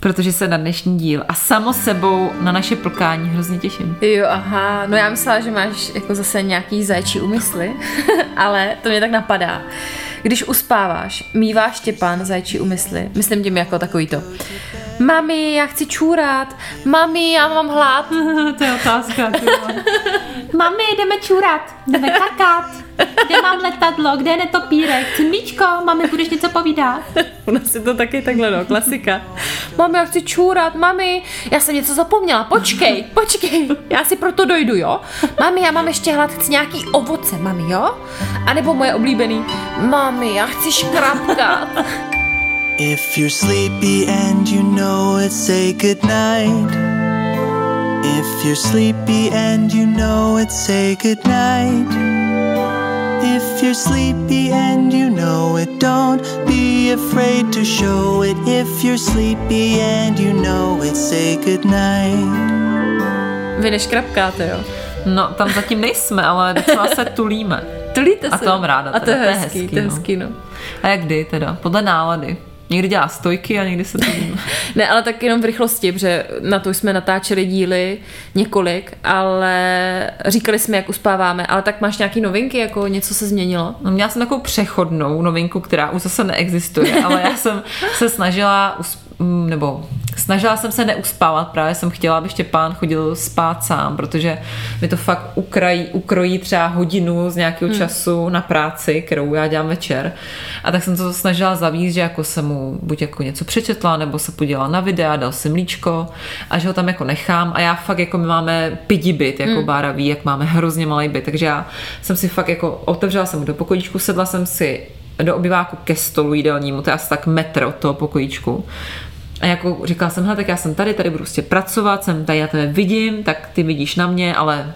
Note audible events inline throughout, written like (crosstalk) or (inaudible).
Protože se na dnešní díl a samo sebou na naše plkání hrozně těším. Jo, aha, no já myslela, že máš jako zase nějaký zajčí úmysly, (laughs) ale to mě tak napadá. Když uspáváš, míváš Štěpán zajčí úmysly, myslím tím jako takový to. Mami, já chci čůrat, mami, já mám hlad. (laughs) to je otázka. (laughs) Mami, jdeme čůrat, jdeme kakat. Kde mám letadlo, kde je netopírek? Cimíčko, mami, budeš něco povídat? Ona si to taky takhle, no, klasika. Mami, já chci čůrat, mami, já jsem něco zapomněla, počkej, počkej, já si proto dojdu, jo? Mami, já mám ještě hlad, chci nějaký ovoce, mami, jo? A nebo moje oblíbený, mami, já chci škrapkat. If you're sleepy and you know it, say goodnight. If you're sleepy and you know it, say goodnight. If you're sleepy and you know it, don't be afraid to show it. If you're sleepy and you know it, say goodnight. Vy neškrapkáte, jo? No, tam zatím nejsme, ale docela se tulíme. Tulíte se. A to mám ráda. A to je hezký, to je hezký, no. A jak kdy teda? Podle nálady. Někdy dělá stojky a někdy se to (laughs) Ne, ale tak jenom v rychlosti, protože na to jsme natáčeli díly několik, ale říkali jsme, jak uspáváme, ale tak máš nějaký novinky, jako něco se změnilo? No, měla jsem takovou přechodnou novinku, která už zase neexistuje, ale já jsem se snažila usp- nebo snažila jsem se neuspávat, právě jsem chtěla, aby Štěpán chodil spát sám, protože mi to fakt ukrají, ukrojí třeba hodinu z nějakého hmm. času na práci, kterou já dělám večer. A tak jsem to snažila zavíst, že jako jsem mu buď jako něco přečetla, nebo se podívala na videa, dal si mlíčko a že ho tam jako nechám a já fakt jako my máme pidi byt, jako hmm. Bára ví, jak máme hrozně malý byt, takže já jsem si fakt jako otevřela jsem mu do pokojíčku, sedla jsem si do obyváku ke stolu jídelnímu, to je asi tak metr od toho pokojíčku. A jako říkala jsem, tak já jsem tady, tady budu prostě pracovat, jsem tady, já tebe vidím, tak ty vidíš na mě, ale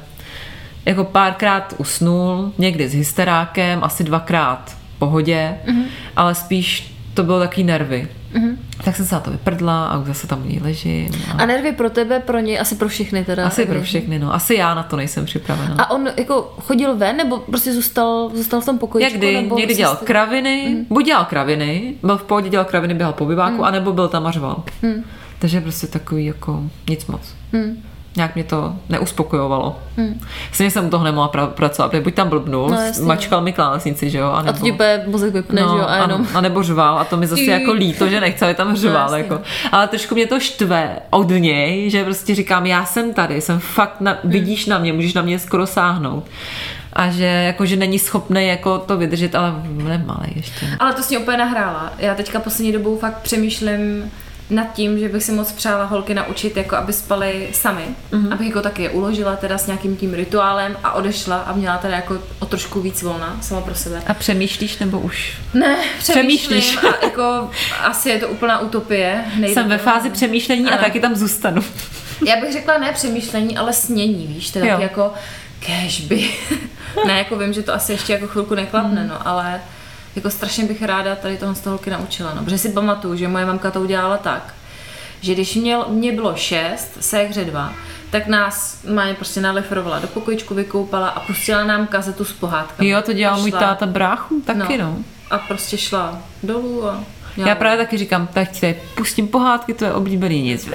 jako párkrát usnul, někdy s hysterákem, asi dvakrát v pohodě, mm-hmm. ale spíš to bylo taky nervy. Mm-hmm. Tak jsem se na to vyprdla a už zase tam u ní ležím. A... a nervy pro tebe, pro něj, asi pro všechny teda. Asi pro všechny, no. Asi já na to nejsem připravena. A on jako chodil ven, nebo prostě zůstal, zůstal v tom pokoji? Někdy, nebo někdy dělal jste... kraviny, mm. buď dělal kraviny, byl v pohodě, dělal kraviny, běhal po biváku, mm. anebo byl tam a řval. Mm. Takže prostě takový jako nic moc. Mm nějak mě to neuspokojovalo. Hmm. Stejně jsem u toho nemohla pra- pracovat, protože buď tam blbnul, no, mačkal mi klávesnici, že jo? A, nebo, a to ti bude mozek vypne, no, že jo? A, jenom... a, nebo řval, a to mi zase jako (laughs) líto, že nechce, aby tam no, řval. No, jako. Ale trošku mě to štve od něj, že prostě říkám, já jsem tady, jsem fakt, na, hmm. vidíš na mě, můžeš na mě skoro sáhnout a že jako, že není schopný jako to vydržet, ale nemalý ještě. Ale to s ní úplně nahrála. Já teďka poslední dobou fakt přemýšlím, nad tím, že bych si moc přála holky naučit, jako aby spali sami. Mm-hmm. Abych jako taky je uložila teda s nějakým tím rituálem a odešla a měla teda jako o trošku víc volna sama pro sebe. A přemýšlíš nebo už? Ne, přemýšlíš. A jako asi je to úplná utopie. Nejde Jsem ve fázi přemýšlení ano. a taky tam zůstanu. Já bych řekla ne přemýšlení, ale snění, víš, to je taky jako cashby. (laughs) ne, jako vím, že to asi ještě jako chvilku neklapne, mm. no, ale jako strašně bych ráda tady toho z toho holky naučila. No. Protože si pamatuju, že moje mamka to udělala tak, že když měl, mě bylo šest, séhře dva, tak nás mámě prostě naleferovala do pokojičku, vykoupala a pustila nám kazetu s pohádkami. Jo, to dělal můj táta bráchu taky, no. no. A prostě šla dolů a Já, Já právě taky říkám, tak tady pustím pohádky, to je oblíbený nic.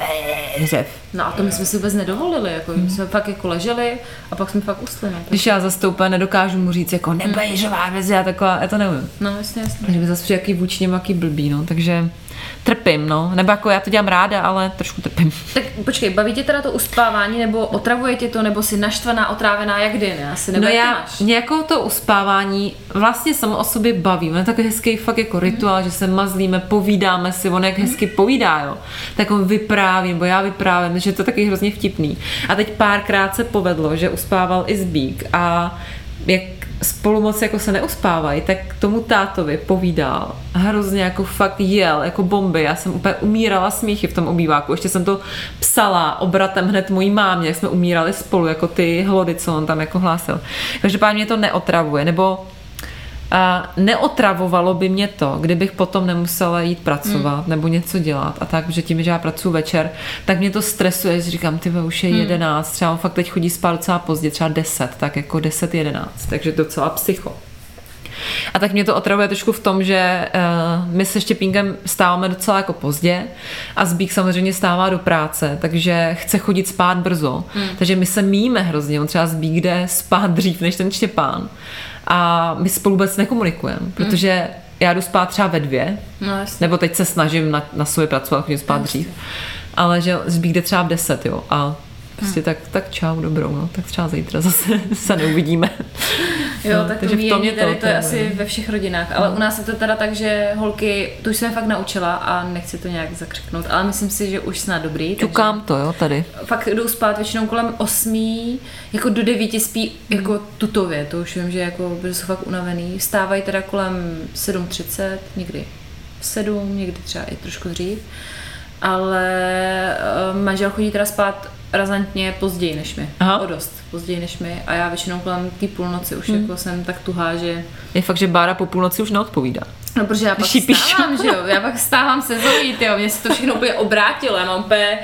Řev. No a to my jsme si vůbec nedovolili, jako hmm. jsme fakt jako leželi a pak jsme fakt usli. No, Když já zastoupím, nedokážu mu říct, jako nebej živá mezi, já taková, já to nevím. No jasně, jasně. Takže by zase jaký vůči jaký blbý, no, takže trpím, no. Nebo jako já to dělám ráda, ale trošku trpím. Tak počkej, baví tě teda to uspávání, nebo otravuje tě to, nebo si naštvaná, otrávená, jak kdy, ne? Asi, nebo no já, máš? nějakou to uspávání vlastně samo o sobě baví. Je takový hezký fakt jako rituál, mm. že se mazlíme, povídáme si, on jak hezky povídá, jo. Tak on vypráví, nebo já vyprávím, že je to taky hrozně vtipný. A teď párkrát se povedlo, že uspával i Zbík a jak spolu moc jako se neuspávají, tak tomu tátovi povídal hrozně jako fakt jel, jako bomby. Já jsem úplně umírala smíchy v tom obýváku. Ještě jsem to psala obratem hned mojí mámě, jak jsme umírali spolu, jako ty hlody, co on tam jako hlásil. Každopádně mě to neotravuje, nebo a neotravovalo by mě to, kdybych potom nemusela jít pracovat hmm. nebo něco dělat a tak, že tím, že já pracuji večer, tak mě to stresuje, že říkám, ty už je hmm. 11, třeba on fakt teď chodí spát docela pozdě, třeba 10, tak jako 10, 11, takže docela psycho. A tak mě to otravuje trošku v tom, že uh, my se Štěpínkem stáváme docela jako pozdě a Zbík samozřejmě stává do práce, takže chce chodit spát brzo. Hmm. Takže my se míme hrozně. On třeba Zbík jde spát dřív než ten Štěpán a my spolu vůbec nekomunikujeme, hmm. protože já jdu spát třeba ve dvě, no, nebo teď se snažím na, na sobě pracovat, chodím spát dřív, ale že Zbík jde třeba v deset, jo, a Prostě hmm. tak, tak čau, dobrou, no, tak třeba zítra zase (laughs) se neuvidíme. Jo, no, tak takže v tom je tady to, to je asi ve všech rodinách, ale no. u nás je to teda tak, že holky, to už jsem fakt naučila a nechci to nějak zakřiknout, ale myslím si, že už snad dobrý. Čukám to, jo, tady. Fakt jdou spát většinou kolem osmí, jako do devíti spí hmm. jako tutově, to už vím, že jako jsou fakt unavený. Vstávají teda kolem 7.30, někdy v 7, někdy třeba i trošku dřív ale uh, manžel chodí teda spát razantně později než my. Aha. O dost později než my. A já většinou kolem té půlnoci už hmm. jako jsem tak tuhá, že... Je fakt, že Bára po půlnoci už neodpovídá. No, protože já pak stávám, že jo. Já pak stávám se Zoe, jo. Mně se to všechno úplně obrátilo. Já mám úplně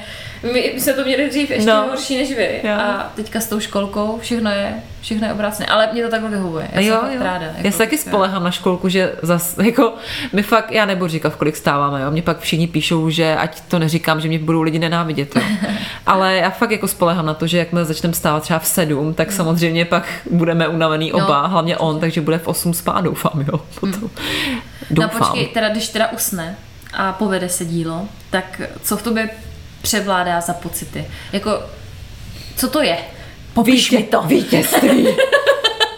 my jsme to měli dřív ještě no. horší než vy. Jo. A teďka s tou školkou všechno je, všechno je obrácené. Ale mě to takhle vyhovuje. Já jo, jsem jo. ráda. Jako, já se taky spolehám na školku, že zas, (laughs) jako, my fakt, já nebudu říkat, v kolik stáváme, jo. Mě pak všichni píšou, že ať to neříkám, že mě budou lidi nenávidět, jo. (laughs) Ale já fakt jako spolehám na to, že jakmile začneme stávat třeba v sedm, tak mm. samozřejmě pak budeme unavený no, oba, hlavně on, takže bude v osm spát, doufám, jo. (laughs) Potom. Mm. Doufám. No počkej, teda když teda usne, a povede se dílo, tak co v tobě převládá za pocity. Jako, co to je? Povíš mi to. Vítězství. (laughs)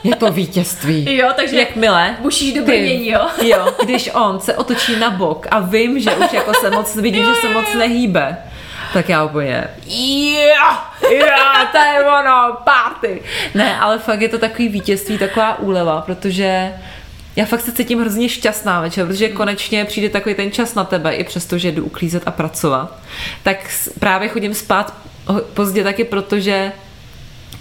Je to vítězství. Jo, takže Jakmile musíš do brnění, jo. (laughs) jo, když on se otočí na bok a vím, že už jako se moc, (laughs) vidím, jo, že se moc nehýbe, tak já úplně, jo, jo, to je ono, party. Ne, ale fakt je to takový vítězství, taková úleva, protože já fakt se cítím hrozně šťastná večer, protože konečně přijde takový ten čas na tebe, i přesto, že jdu uklízet a pracovat. Tak právě chodím spát pozdě taky, protože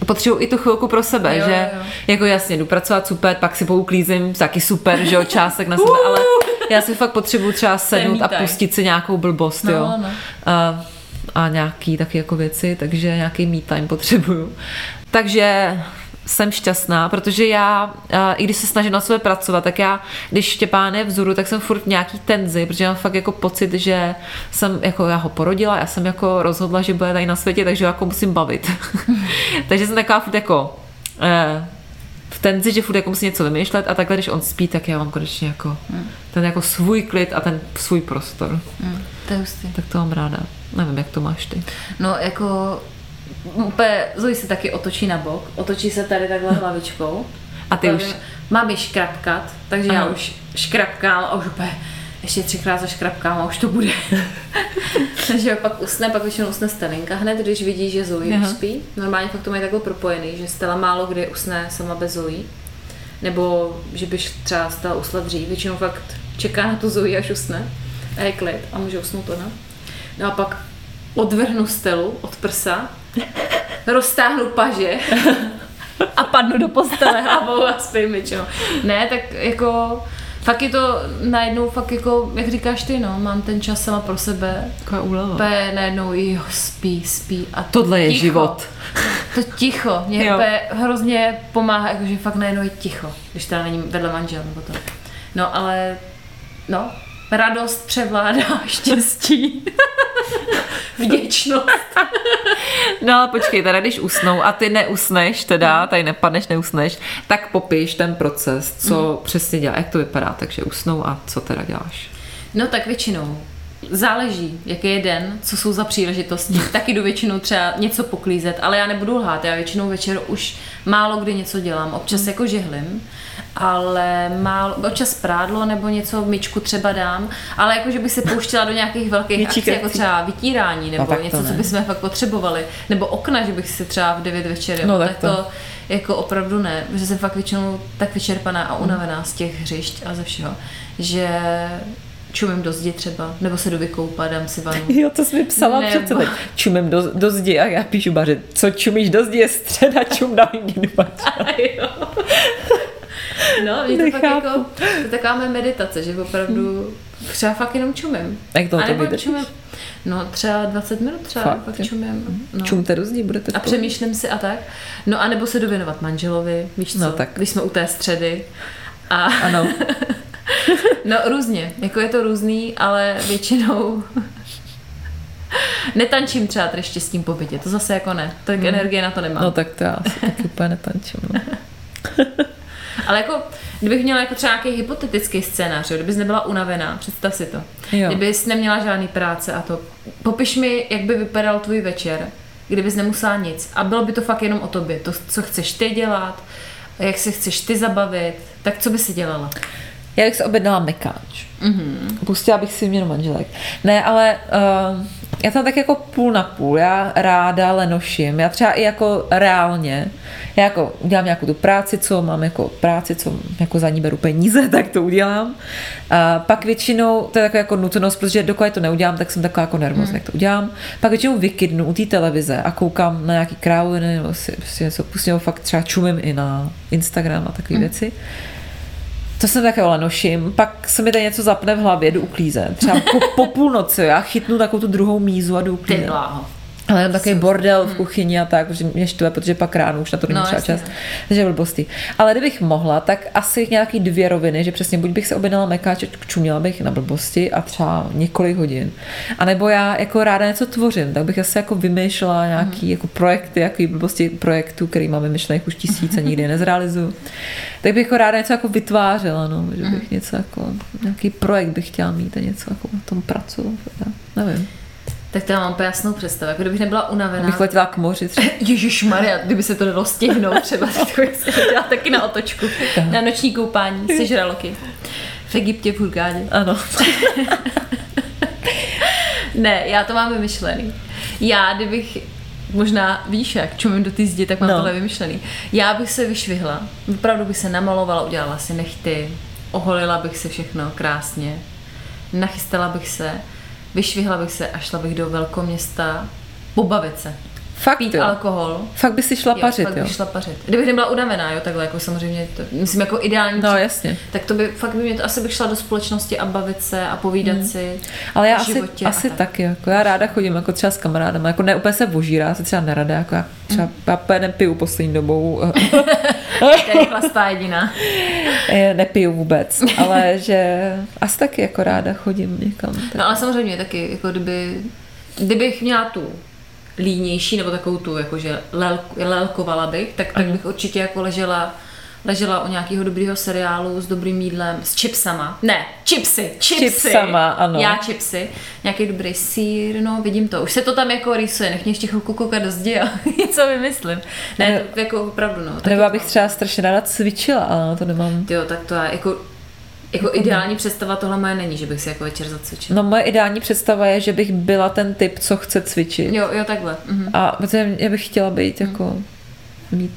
potřebuji i tu chvilku pro sebe, jo, že jo. jako jasně, jdu pracovat super, pak si pouklízím, taky super, že jo, (laughs) částek na sebe, ale já si fakt potřebuji třeba sednout a pustit si nějakou blbost, no, jo. No. A, a nějaký taky jako věci, takže nějaký me time potřebuju. Takže jsem šťastná, protože já, i když se snažím na sebe pracovat, tak já, když Štěpán je vzuru, tak jsem furt v nějaký tenzi, protože mám fakt jako pocit, že jsem, jako já ho porodila, já jsem jako rozhodla, že bude tady na světě, takže jako musím bavit. (laughs) takže jsem taková furt jako eh, v tenzi, že furt jako musím něco vymýšlet a takhle, když on spí, tak já mám konečně jako ten jako svůj klid a ten svůj prostor. Hmm, to je hustý. Tak to mám ráda. Nevím, jak to máš ty. No, jako úplně Zoe se taky otočí na bok, otočí se tady takhle hlavičkou. (laughs) A ty už... Mám ji škrapkat, takže Aha. já už škrapkám a už úplně ještě třikrát zaškrapkám a už to bude. (laughs) takže pak usne, pak většinou usne Stelinka hned, když vidí, že Zoe už spí. Normálně fakt to mají takhle propojený, že Stella málo kdy usne sama bez Zoe. Nebo že byš třeba Stella usla dřív, většinou fakt čeká na tu Zoe, až usne a je klid a může usnout ona. No a pak odvrhnu Stelu od prsa roztáhnu paže a padnu do postele (laughs) hlavou a spím, čo. Ne, tak jako fakt je to najednou fakt jako, jak říkáš ty, no, mám ten čas sama pro sebe. Taková úleva. Pe, najednou, jo, spí, spí. A Tohle je ticho. život. To ticho, mě pe, hrozně pomáhá, jakože fakt najednou je ticho, když teda není vedle manžel nebo to. No, ale, no, radost převládá (laughs) štěstí. Vděčnost. (laughs) no ale počkej, teda když usnou a ty neusneš, teda, tady nepadneš, neusneš, tak popiš ten proces, co mm. přesně dělá, jak to vypadá, takže usnou a co teda děláš? No tak většinou Záleží, jaký je den, co jsou za příležitosti. (laughs) Taky jdu většinou třeba něco poklízet, ale já nebudu lhát. Já většinou večer už málo kdy něco dělám. Občas mm. jako žehlim, ale málo, občas prádlo nebo něco, myčku třeba dám, ale jako, že bych se pouštěla do nějakých velkých akcí, jako akcí. třeba vytírání nebo No, tak to něco, co ne. bychom fakt potřebovali, nebo okna, že bych si třeba v 9 večer, No, no, tak tak to. to jako opravdu ne, protože jsem fakt většinou tak vyčerpaná a unavená z těch hřišť a ze všeho, že čumím do zdi třeba, nebo se jdu vykoupat, dám si vanu. Jo, to jsi mi psala Nebo- přece teď. Čumím do, do zdi a já píšu baře, co čumíš do zdi je středa, čum na hyginu (laughs) jo. No, mě to fakt Nechápu. jako, to je taková moje meditace, že opravdu třeba fakt jenom čumím. Jak to nebo vydržíš? čumím, no třeba 20 minut třeba, Fakt, fakt čumím. No. Čumte zdi, budete v A přemýšlím si a tak. No a nebo se jdu věnovat manželovi, víš co, No tak. když jsme u té středy. A Ano, (laughs) no různě, jako je to různý, ale většinou (laughs) netančím třeba ještě s tím po bytě, to zase jako ne, tak Hmm. energie na to nemám. no tak to já asi taky úplně netančím. No. (laughs) Ale jako, kdybych měla jako třeba nějaký hypotetický scénář, jo, kdybys nebyla unavená, představ si to. Jo. Kdybys neměla žádný práce a to. Popiš mi, jak by vypadal tvůj večer, kdybys nemusela nic. A bylo by to fakt jenom o tobě. To, co chceš ty dělat, jak se chceš ty zabavit, tak co by si dělala? Já bych se objednala mekáč. Mhm. Mm-hmm. Pustila bych si měnu manželek. Ne, ale uh, já tam tak jako půl na půl. Já ráda lenoším. Já třeba i jako reálně, já jako udělám nějakou tu práci, co mám jako práci, co jako za ní beru peníze, (laughs) tak to udělám. A pak většinou, to je taková jako nutnost, protože dokud to neudělám, tak jsem taková jako nervózní, mm. jak to udělám. Pak většinou vykydnu u té televize a koukám na nějaký kráviny, nebo si prostě něco pustím, fakt třeba čumím i na Instagram a takové mm. věci. To jsem také lenoším, pak se mi tady něco zapne v hlavě, jdu uklízet. Třeba po, po půlnoci, já chytnu takovou tu druhou mízu a jdu Ty uklízet. bláho. Ale mám takový bordel v kuchyni a tak, protože mě štve, protože pak ráno už na to není No, třeba čas. Takže blbosti. Ale kdybych mohla, tak asi nějaký dvě roviny, že přesně buď bych se objednala mekáč, čuměla bych na blbosti a třeba několik hodin. A nebo já jako ráda něco tvořím, tak bych asi jako vymýšlela nějaký jako projekty, jaký blbosti projektů, který máme myšlených už tisíce, nikdy je nezrealizuju. Tak bych jako ráda něco jako vytvářela, no, že bych něco jako, nějaký projekt bych chtěla mít a něco jako na tom pracovat. Nevím. Tak to já mám úplně jasnou představu. Jako kdybych nebyla unavená. Bych letěla k moři třeba. (laughs) Ježíš Maria, kdyby se to dalo stihnout třeba, tak to bych se taky na otočku. Na noční koupání, sežraloky. V Egyptě v Hurgádě. Ano. (laughs) Ne, já to mám vymyšlený. Já, kdybych možná víš jak, čumím do ty zdi, tak mám no. tohle vymyšlený. Já bych se vyšvihla, opravdu bych se namalovala, udělala si nechty, oholila bych se všechno krásně, nachystala bych se, vyšvihla bych se a šla bych do velkoměsta pobavit se, Fakt pít jo. alkohol. Fakt by si šla pařit, fakt jo? bych šla pařit. Kdybych nebyla unavená, jo, takhle jako samozřejmě, to, myslím jako ideální No jasně. tak to by fakt by mě to, asi bych šla do společnosti a bavit se a povídat hmm. si Ale já asi, asi tak. taky, jako já ráda chodím jako třeba s kamarádama, jako ne úplně se vožírá, já se třeba nerada, jako já třeba já úplně nepiju poslední dobou, Tady chlastá jediná. (laughs) eh, nepiju vůbec, ale že asi taky jako ráda chodím někam. Tak. No ale samozřejmě taky, jako kdyby, kdybych měla tu línější, nebo takovou tu, jakože lel, lelkovala bych, tak, tak bych určitě jako ležela ležela u nějakého dobrého seriálu s dobrým jídlem, s chipsama. Ne, chipsy, chipsy. Chipsama, ano. Já chipsy. Nějaký dobrý sír, no vidím to. Už se to tam jako rýsuje, nech mě ještě chvilku koukat do zdi (laughs) a něco vymyslím. Ne, to jako opravdu, no. Nebo abych mám. třeba strašně ráda cvičila, ale to nemám. Jo, tak to já jako, jako ideální představa tohle moje není, že bych si jako večer zacvičila. No moje ideální představa je, že bych byla ten typ, co chce cvičit. Jo, jo, takhle. Mhm. A protože já bych chtěla být jako mít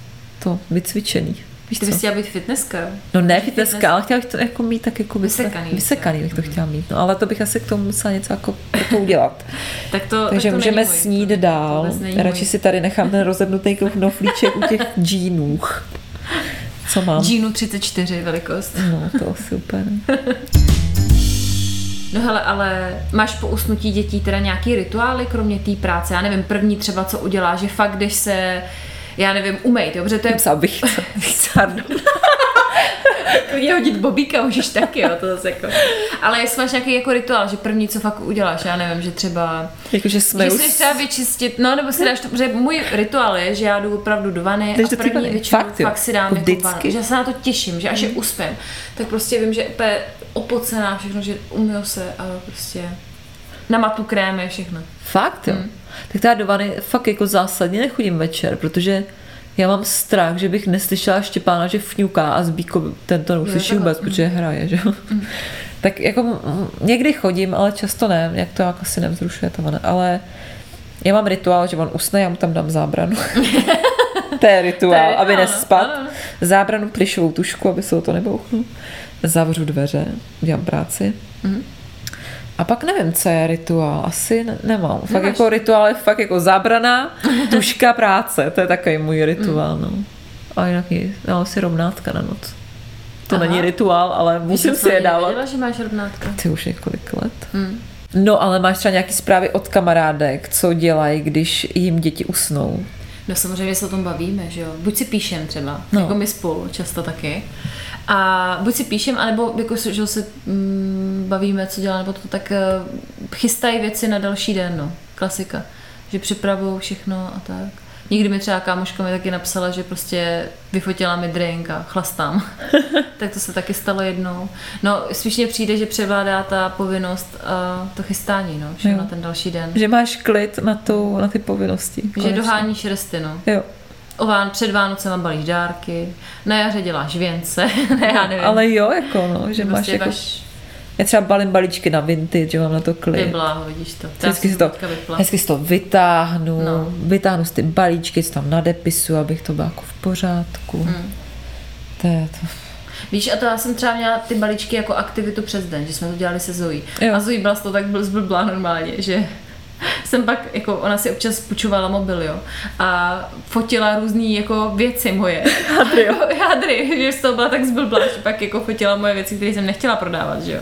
to vycvičený. Víš Ty bys chtěla být fitnesska? No ne Fitness. fitnesska, ale chtěla bych to jako mít tak jako vyse- Vysekaný. Vysekaný bych to chtěla mít, no ale to bych asi k tomu musela něco jako jako udělat. (laughs) Tak to, Takže tak to můžeme není snít To- to dál. není Radši můj. si tady nechám ten rozebnutý knoflíček u těch (laughs) džínůch. Co mám? Jeanu 34 velikost. No, to super. (laughs) No hele, ale máš po usnutí dětí teda nějaký rituály, kromě té práce? Já nevím, první třeba, co udělá, že fakt jdeš se, já nevím, umejt, jo, protože to je Psal bych. (laughs) Pardon. Klidně hodit bobíka můžeš taky, jo, to zase jako. Ale jestli máš nějaký jako rituál, že první, co fakt uděláš, já nevím, že třeba Jakože jsme že už... si třeba vyčistit, no nebo si dáš to, protože můj rituál je, že já jdu opravdu do vany Jdeš a první vany? většinou Fakt, fakt, si dám Jako jako vždycky? vanu, že já se na to těším, že až je uspím, tak prostě vím, že je opocená všechno, že umyl se a prostě namatu krémy, všechno. Fakt, jo. Tak já do vany fakt jako zásadně nechodím večer, protože Já mám strach, že bych neslyšela Štěpána, že fňuká a Zbíko ten to neuslyší vůbec, protože hraje, že jo. Tak jako mm, někdy chodím, ale často ne, jak to jako asi nevzrušuje to, ne? ale já mám rituál, že on usne, já mu tam dám zábranu. (laughs) to je rituál, aby. Ano. Zábranu plišovou tušku, aby se o to nebouchnu. Zavřu dveře, dělám práci. Mhm. A pak nevím, co je rituál. Asi ne- nemám. Fakt Nemáš. jako rituál je fakt jako zábrana, (laughs) tuška, práce. To je takový můj rituál, no. A jinak je, dám si rovnátka na noc. To Aha. není rituál, ale musím si je dávat. nevěděla, že máš rovnátka. Ty už několik let. Hmm. No, ale máš třeba nějaký zprávy od kamarádek, co dělají, když jim děti usnou. No samozřejmě se o tom bavíme, že jo. Buď si píšem třeba, No. no. jako my spolu často taky. A buď si píšem, anebo jako, že se mm, bavíme, co dělá, nebo to tak eh, chystají věci na další den, no. Klasika. Že připravují všechno a tak. Někdy mi třeba kámoška mi taky napsala, že prostě vyfotila mi drink a chlastám. (laughs) tak to se taky stalo jednou. No, spíš mně přijde, že převládá ta povinnost a to chystání, no, že Jo. na ten další den. Že máš klid na, tu, na ty povinnosti. Že konečně. doháníš resty, no. Jo. O Ván, před Vánocema balíš dárky, na jaře děláš věnce, (laughs) ne, já nevím. Ale jo, jako no, že máš prostě jako... máš Já třeba balím balíčky na vintage, že mám na to klid. vybláho, vidíš to. Hezky si, to, hezky si to vytáhnu, no. No. vytáhnu si ty balíčky, si tam nadepisu, abych to bylo jako v pořádku. Hmm. To je to. Víš, a to já jsem třeba měla ty balíčky jako aktivitu přes den, že jsme to dělali se Zoe. Jo. A Zoe byla z toho tak byl zblblá normálně, že (laughs) jsem pak, jako ona si občas půjčovala mobil, jo, a fotila různý jako věci moje. (laughs) Hadry, jo. (laughs) Hadry, že z toho byla tak zblblá, že pak jako fotila moje věci, které jsem nechtěla prodávat, že jo.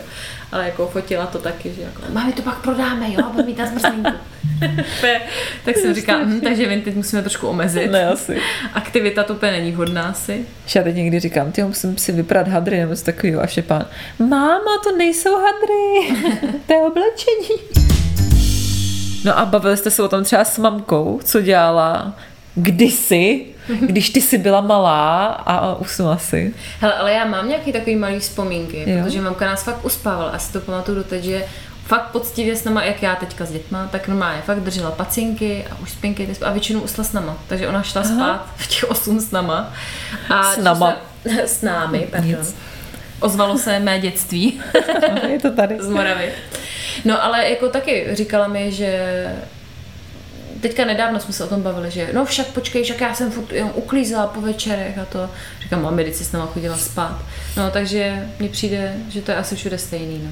Ale jako fotila to taky, že jako, mami, to pak prodáme, jo, budu mít na zmrzlinku. tak jsem říkala, hm, takže vintage musíme trošku omezit. Ne, asi. Aktivita to úplně není vhodná asi. Že já teď někdy říkám, ty musím si vyprat hadry nebo něco takového. A Štěpán, máma, to nejsou hadry, to je oblečení. No a bavili jste se o tom třeba s mamkou, co dělala kdysi, když ty jsi byla malá a usnula si. Hele, ale já mám nějaký takový malý vzpomínky, Jo. protože mamka nás fakt uspávala, asi to pamatuju doteď, že fakt poctivě s náma, jak já teďka s dětma, tak normálně fakt držela pacinky a už spinky a většinou usla s náma. Takže ona šla spát v těch 8 s náma. A S náma. (laughs) s námi, pardon. Nic. Ozvalo se mé dětství (laughs) Je to tady. z Moravy. No ale jako taky říkala mi, že teďka nedávno jsme se o tom bavili, že no však počkej, však já jsem furt jenom uklízela po večerech a to. Říkám, teď si s náma chodila spát. No takže mně přijde, že to je asi všude stejný, no.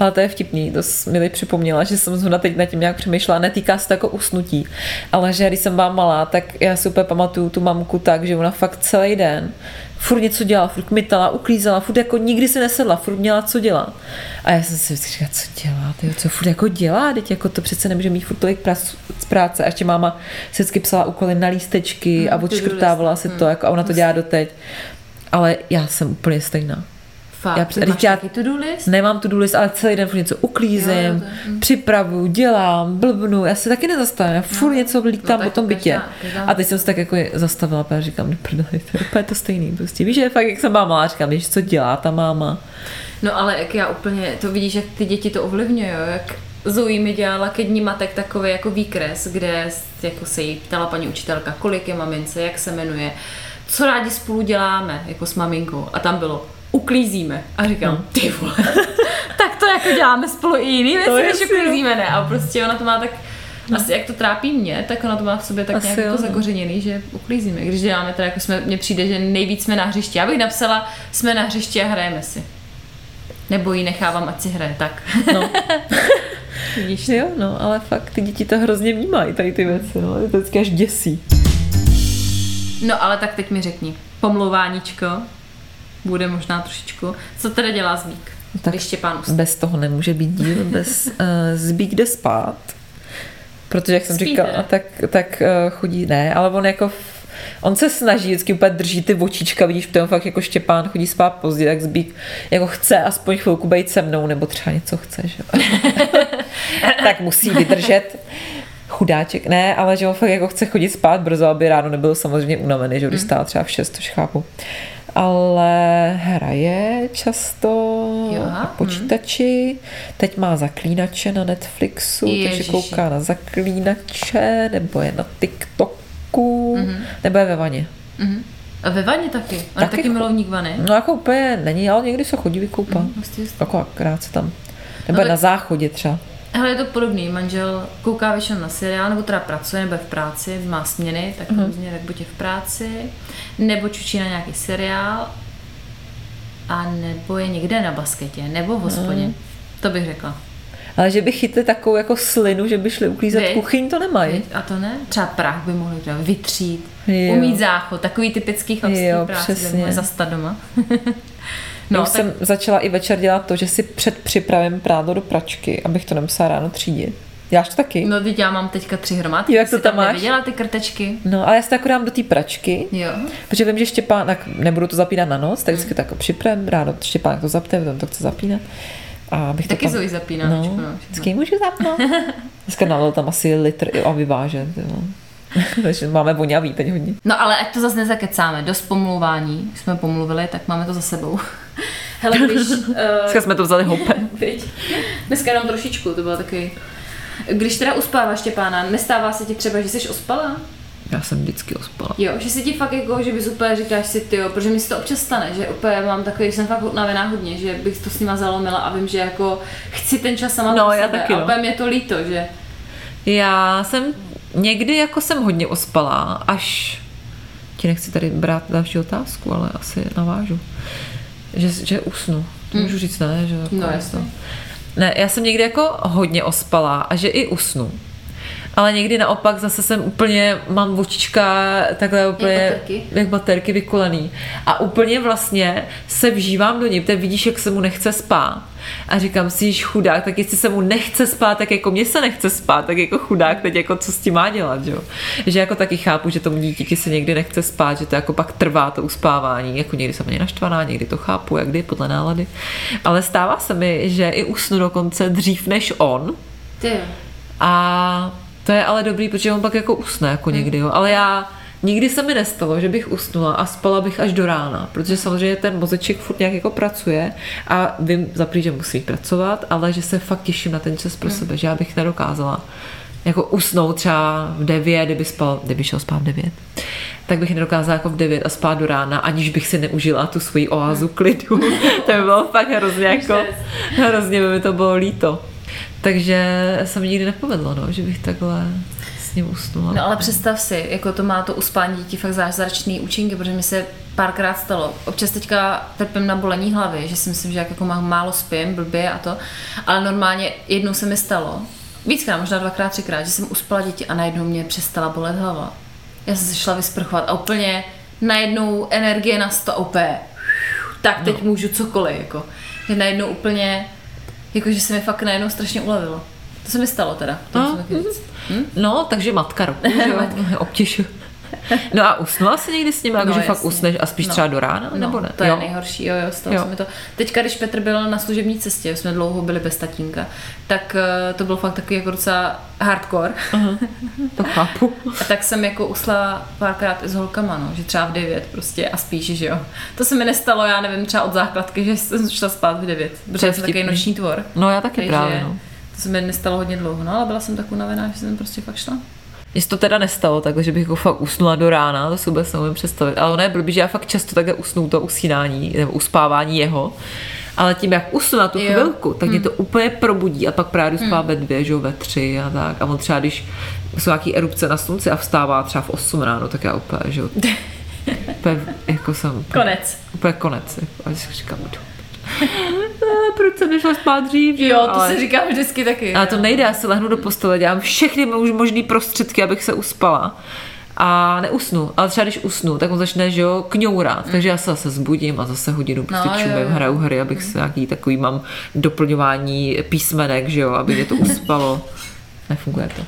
Ale to je vtipný, to jsi mi teď připomněla, že jsem zrovna teď nad tím nějak přemýšlela, netýká se to jako usnutí, ale že když jsem byla malá, tak já si úplně pamatuju tu mamku tak, že ona fakt celý den furt něco dělala, furt kmitala, uklízela, furt jako nikdy se nesedla, furt měla co dělat. A já jsem si vždycky říkala, co dělá, tyjo, co furt jako dělá, teď jako to přece nemůže mít furt tolik z práce. A ještě máma si vždycky psala úkoly na lístečky a to odškrtávala list. si to, jako, a ona to dělá doteď. Ale já jsem úplně stejná. Fakt, Já ty máš já- to-do list? Nemám tu list, ale celý den furt něco uklízím, Jo, jo, to hm. připravu, dělám, blbnu, já se taky nezastavím, já furt něco vlítám no, po tom bytě. každá- každá- A teď jsem se tak jako zastavila a říkám, neprdeli, to je úplně to stejný. Prostě víš, že fakt, jak jsem byla malá, říkám, víš, co dělá ta máma. No ale jak já úplně, to vidíš, jak ty děti to ovlivňují, jak Zoe mi dělala ke dní matek takový jako výkres, kde jako se jí ptala paní učitelka, kolik je mamince, jak se jmenuje, co rádi spolu děláme, jako s maminkou. A tam bylo, uklízíme. A říkám, No. ty vole, (laughs) tak to jako děláme spolu i jiný věci, než asi uklízíme, ne? A prostě ona to má tak, asi jak to trápí mě, tak ona to má v sobě tak Asi nějak jo, jako no. zakořeněný, že uklízíme. Když děláme to, jako jsme, mně přijde, že nejvíc jsme na hřišti. Já bych napsala, jsme na hřišti a hrajeme si. Nebo ji nechávám, ať si hraje, tak. No. (laughs) Vidíš? jo, no, ale fakt ty děti to hrozně vnímají, tady ty věci, no, je to vždycky až děsí. No ale tak teď mi řekni, pomlouváníčko, bude možná trošičku, co teda dělá Zbík, Tak když Štěpán usne? Bez toho nemůže být díl, bez uh, (laughs) zbík jde spát. Protože, jak jsem Spí říkala, tak, tak uh, chodí, ne, ale on jako On se snaží, vždycky úplně drží ty očička, vidíš, v tom fakt jako Štěpán chodí spát pozdě, tak Zbík jako chce aspoň chvilku být se mnou, nebo třeba něco chce, že (laughs) tak musí vydržet. Chudáček, ne, ale že on fakt jako chce chodit spát brzo, aby ráno nebyl samozřejmě unavený, že když stál třeba v 6, tož chápu. Ale hraje často Jo, na aha, počítači, teď má zaklínače na Netflixu, takže Ježiši. kouká na zaklínače, nebo je na TikToku, mm-hmm. nebo je ve vaně. Mhm. A ve vaně taky. On taky, Taky milovník vany. No jako úplně není, ale někdy se chodí vykoupat. Mm, Vlastně jistě. jako akorát se tam. Nebo No tak- na záchodě třeba. Hele, je to podobný. Manžel kouká většinou na seriál, nebo teda pracuje, nebo je v práci, má směny, tak Mhm. mm-hmm. různě, tak buď je v práci, nebo čučí na nějaký seriál, a nebo je někde na basketě, nebo v hospodě. Mhm. To bych řekla. Ale že by chytli takovou jako slinu, že by šli uklízet Viď? kuchyň, to nemají. A to ne? Třeba prach by mohli udělat, vytřít, Jo. umít záchod, takový typický chlapský práce, by mohli zastat doma. (laughs) No, Už tak jsem začala i večer dělat to, že si předpřipravím prádlo do pračky, abych to nemusela ráno třídit. Děláš to taky? No, teď já mám teďka tři hromádky. Jo, jak to tam máš? neviděla ty krtečky? No, ale já si to jako dám do té pračky, Jo. protože vím, že Štěpánek, nebudu to zapínat na noc, tak Hmm. vždycky tak jako připravím, ráno Štěpánek to zapne, on to chce zapínat. A abych Taky to Zoe zapíná. No, no. vždycky můžu zapnout. (laughs) Dneska nalil tam asi litr a vyváže. ty jo. (laughs) Takže máme voňavý teď hodně. No ale ať to zase nezakecáme, dost pomluvání, jsme pomluvili, tak máme to za sebou. Hele, když... Uh, (laughs) Dneska jsme to vzali (laughs) houpem. Dneska jenom trošičku, to bylo takový... Když teda uspáváš Štěpána, nestává se ti třeba, že jsi ospala? Já jsem vždycky ospala. Jo, že si ti fakt jako, že bys úplně říkáš si ty jo, protože mi se to občas stane, že úplně mám takový, že jsem fakt unavená hodně, že bych to s nima zalomila a vím, že jako chci ten čas sama No, já sebe taky, a no. úplně mě to líto, že Já jsem někdy jako jsem hodně ospalá, až ti nechci tady brát další otázku, ale asi navážu. Že, že usnu. To můžu říct, ne? Že jako Hmm. No, je jasně. to- Ne, já jsem někdy jako hodně ospalá a že i usnu. Ale někdy naopak zase jsem úplně, mám očička takhle úplně, baterky? jak baterky vykulený. A úplně vlastně se vžívám do něj, protože vidíš, jak se mu nechce spát. A říkám si, že chudák, tak jestli se mu nechce spát, tak jako mně se nechce spát, tak jako chudák teď jako co s tím má dělat, že jo. Že jako taky chápu, že tomu dítěti se někdy nechce spát, že to jako pak trvá to uspávání, jako někdy jsem mě naštvaná, někdy to chápu, jak kdy, podle nálady. Ale stává se mi, že i usnu dokonce dřív než on, ty a to je ale dobrý, protože on pak jako usne jako někdy, jo. Ale já nikdy se mi nestalo, že bych usnula a spala bych až do rána, protože samozřejmě ten mozeček furt nějak jako pracuje a vím zaprý, že musí pracovat, ale že se fakt těším na ten čas pro sebe, že já bych nedokázala jako usnout třeba v 9, kdyby, spal, kdyby šel spát v 9, tak bych nedokázala jako v 9 a spát do rána, aniž bych si neužila tu svoji oázu klidu. (laughs) to by bylo fakt hrozně jako, hrozně by mi to bylo líto. Takže se mi nikdy nepovedlo, no, že bych takhle ním usnula. No ale představ si, jako to má to uspání dětí fakt zázračný účinky, protože mi se párkrát stalo. Občas teďka trpím na bolení hlavy, že si myslím, že jak jako mám málo spím, blbě a to, ale normálně jednou se mi stalo, víckrát, možná dvakrát, třikrát, že jsem uspala děti a najednou mě přestala bolet hlava. Já jsem se šla vysprchovat a úplně najednou energie na sto, a úplně tak teď no. můžu cokoliv, jako. Že najednou úplně, jako že se mi fakt najednou strašně ulevilo. To se mi stalo teda. To No, taky říct. No, takže matka roku, (laughs) (laughs) obtěžu. No a usnula jsi někdy s ním, jako, No, že fakt usneš a spíš No. třeba do rána, No, nebo ne? to je jo. nejhorší, jo, jo, stalo Jo. se mi to. Teďka, když Petr byl na služební cestě, jsme dlouho byli bez tatínka, tak eh, to bylo fakt takový jako docela hardcore. To chápu. A tak jsem jako usla párkrát i s holkama, no, že třeba v 9 prostě a spíš, že jo. To se mi nestalo, já nevím, třeba od základky, že jsem šla spát v 9, protože je jsem takový noční tvor. No já taky Takže právě, no. To se mi nestalo hodně dlouho, no, ale byla jsem tak unavená, že jsem prostě fakt šla. Mně se to teda nestalo, takže bych jako fakt usnula do rána, to si vůbec neumím představit. Ale ono je blbý, že já fakt často takhle usnu to usínání, nebo uspávání jeho. Ale tím, jak usnu na tu Jo. Hmm. chvilku, tak mě to úplně probudí a pak právě jdu spát ve dvě, že jo, ve tři a tak. A on třeba, když jsou nějaký erupce na slunci a vstává třeba v 8 ráno, tak já úplně, že jo, (laughs) úplně, jako jsem, úplně, Konec. úplně konec. Jako, a si říkám, "Jdu." "Eh, proč jsem nešla spát dřív, že Jo, to ale... si říkám vždycky taky. Ale to nejde, já se lehnu do postele, dělám všechny mož- možný prostředky, abych se uspala. A neusnu, ale třeba když usnu, tak on začne, že jo, kňourat, takže já se zase zbudím a zase hodinu prostě Mm. No, čumím, hraju hry, abych se nějaký takový mám doplňování písmenek, že jo, aby mě to uspalo. Nefunguje to.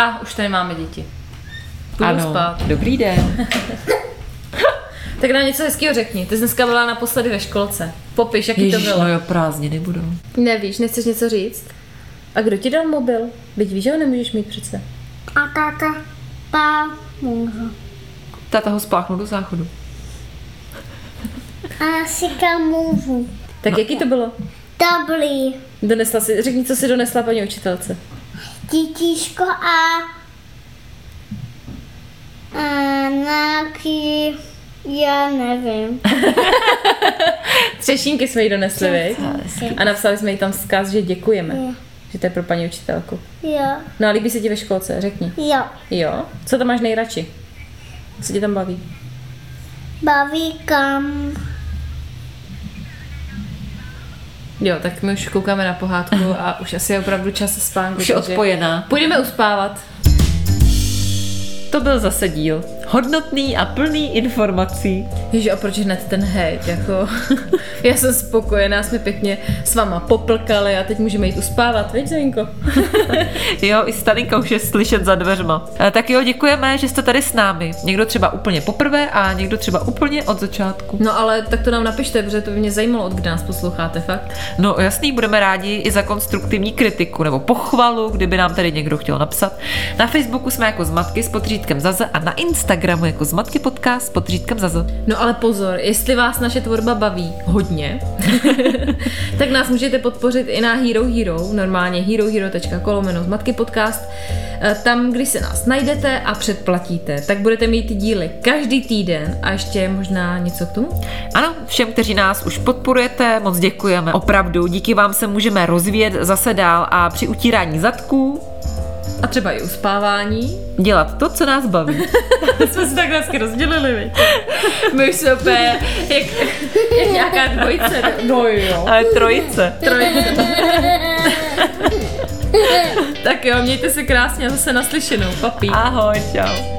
A už tady máme děti. Půjdu spát. dobrý den. (laughs) Tak nám něco hezkého řekni. Ty jsi dneska byla naposledy ve školce. Popiš, jaký Ježíš, to bylo. no jo, prázdniny budou. Nevíš, nechceš něco říct? A kdo ti dal mobil? Teď víš, že ho nemůžeš mít přece. A táta, ta můžu. Tata ho spláchnu do záchodu. A já si kam můžu. Tak no. jaký to bylo? Dobrý. Donesla si, řekni, co si donesla paní učitelce. Titíško a Nějaký, já nevím. (laughs) Třešínky jsme jí donesli, viď? A napsali jsme jí tam vzkaz, že děkujeme. Jo. Že to je pro paní učitelku. Jo, No a líbí se ti ve školce, řekni. jo. Jo? Co tam máš nejradši? Co tě tam baví? Baví kam. Jo, tak my už koukáme na pohádku a už asi je opravdu čas spánku. Už je odpojená. Půjdeme uspávat. To byl zase díl. Hodnotný a plný informací. Ježi, a proč hned ten hejt, jako... (laughs) Já jsem spokojená, jsme pěkně s váma poplkali a teď můžeme jít uspávat, víš, Zajinko? (laughs) Jo, i Stalinka už je slyšet za dveřma. E, tak jo, děkujeme, že jste tady s námi. Někdo třeba úplně poprvé a někdo třeba úplně od začátku. No ale tak to nám napište, protože to by mě zajímalo, od kdy nás posloucháte, fakt. No jasný, budeme rádi i za konstruktivní kritiku nebo pochvalu, kdyby nám tady někdo chtěl napsat. Na Facebooku jsme jako Zmatky s podřídkem Zaze a na Instagramu jako Zmatky podcast s podřídkem Zaze. No ale pozor, jestli vás naše tvorba baví hodně, (laughs) tak nás můžete podpořit i na Hero Hero, normálně herohero.kolomeno Zmatky podcast. Eh, Tam, když se nás najdete a předplatíte, tak budete mít díly každý týden a ještě možná něco k tomu? Ano, všem, kteří nás už podporujete, moc děkujeme. Opravdu, díky vám se můžeme rozvíjet zase dál a při utírání zadků A třeba i uspávání. dělat to, co nás baví. (laughs) jsme se tak hezky rozdělili, viď? My už jsme úplně jak, jak nějaká dvojice. No jo. Ale trojice. Trojice. (laughs) tak jo, mějte se krásně a zase naslyšenou. Papí. Ahoj, čau.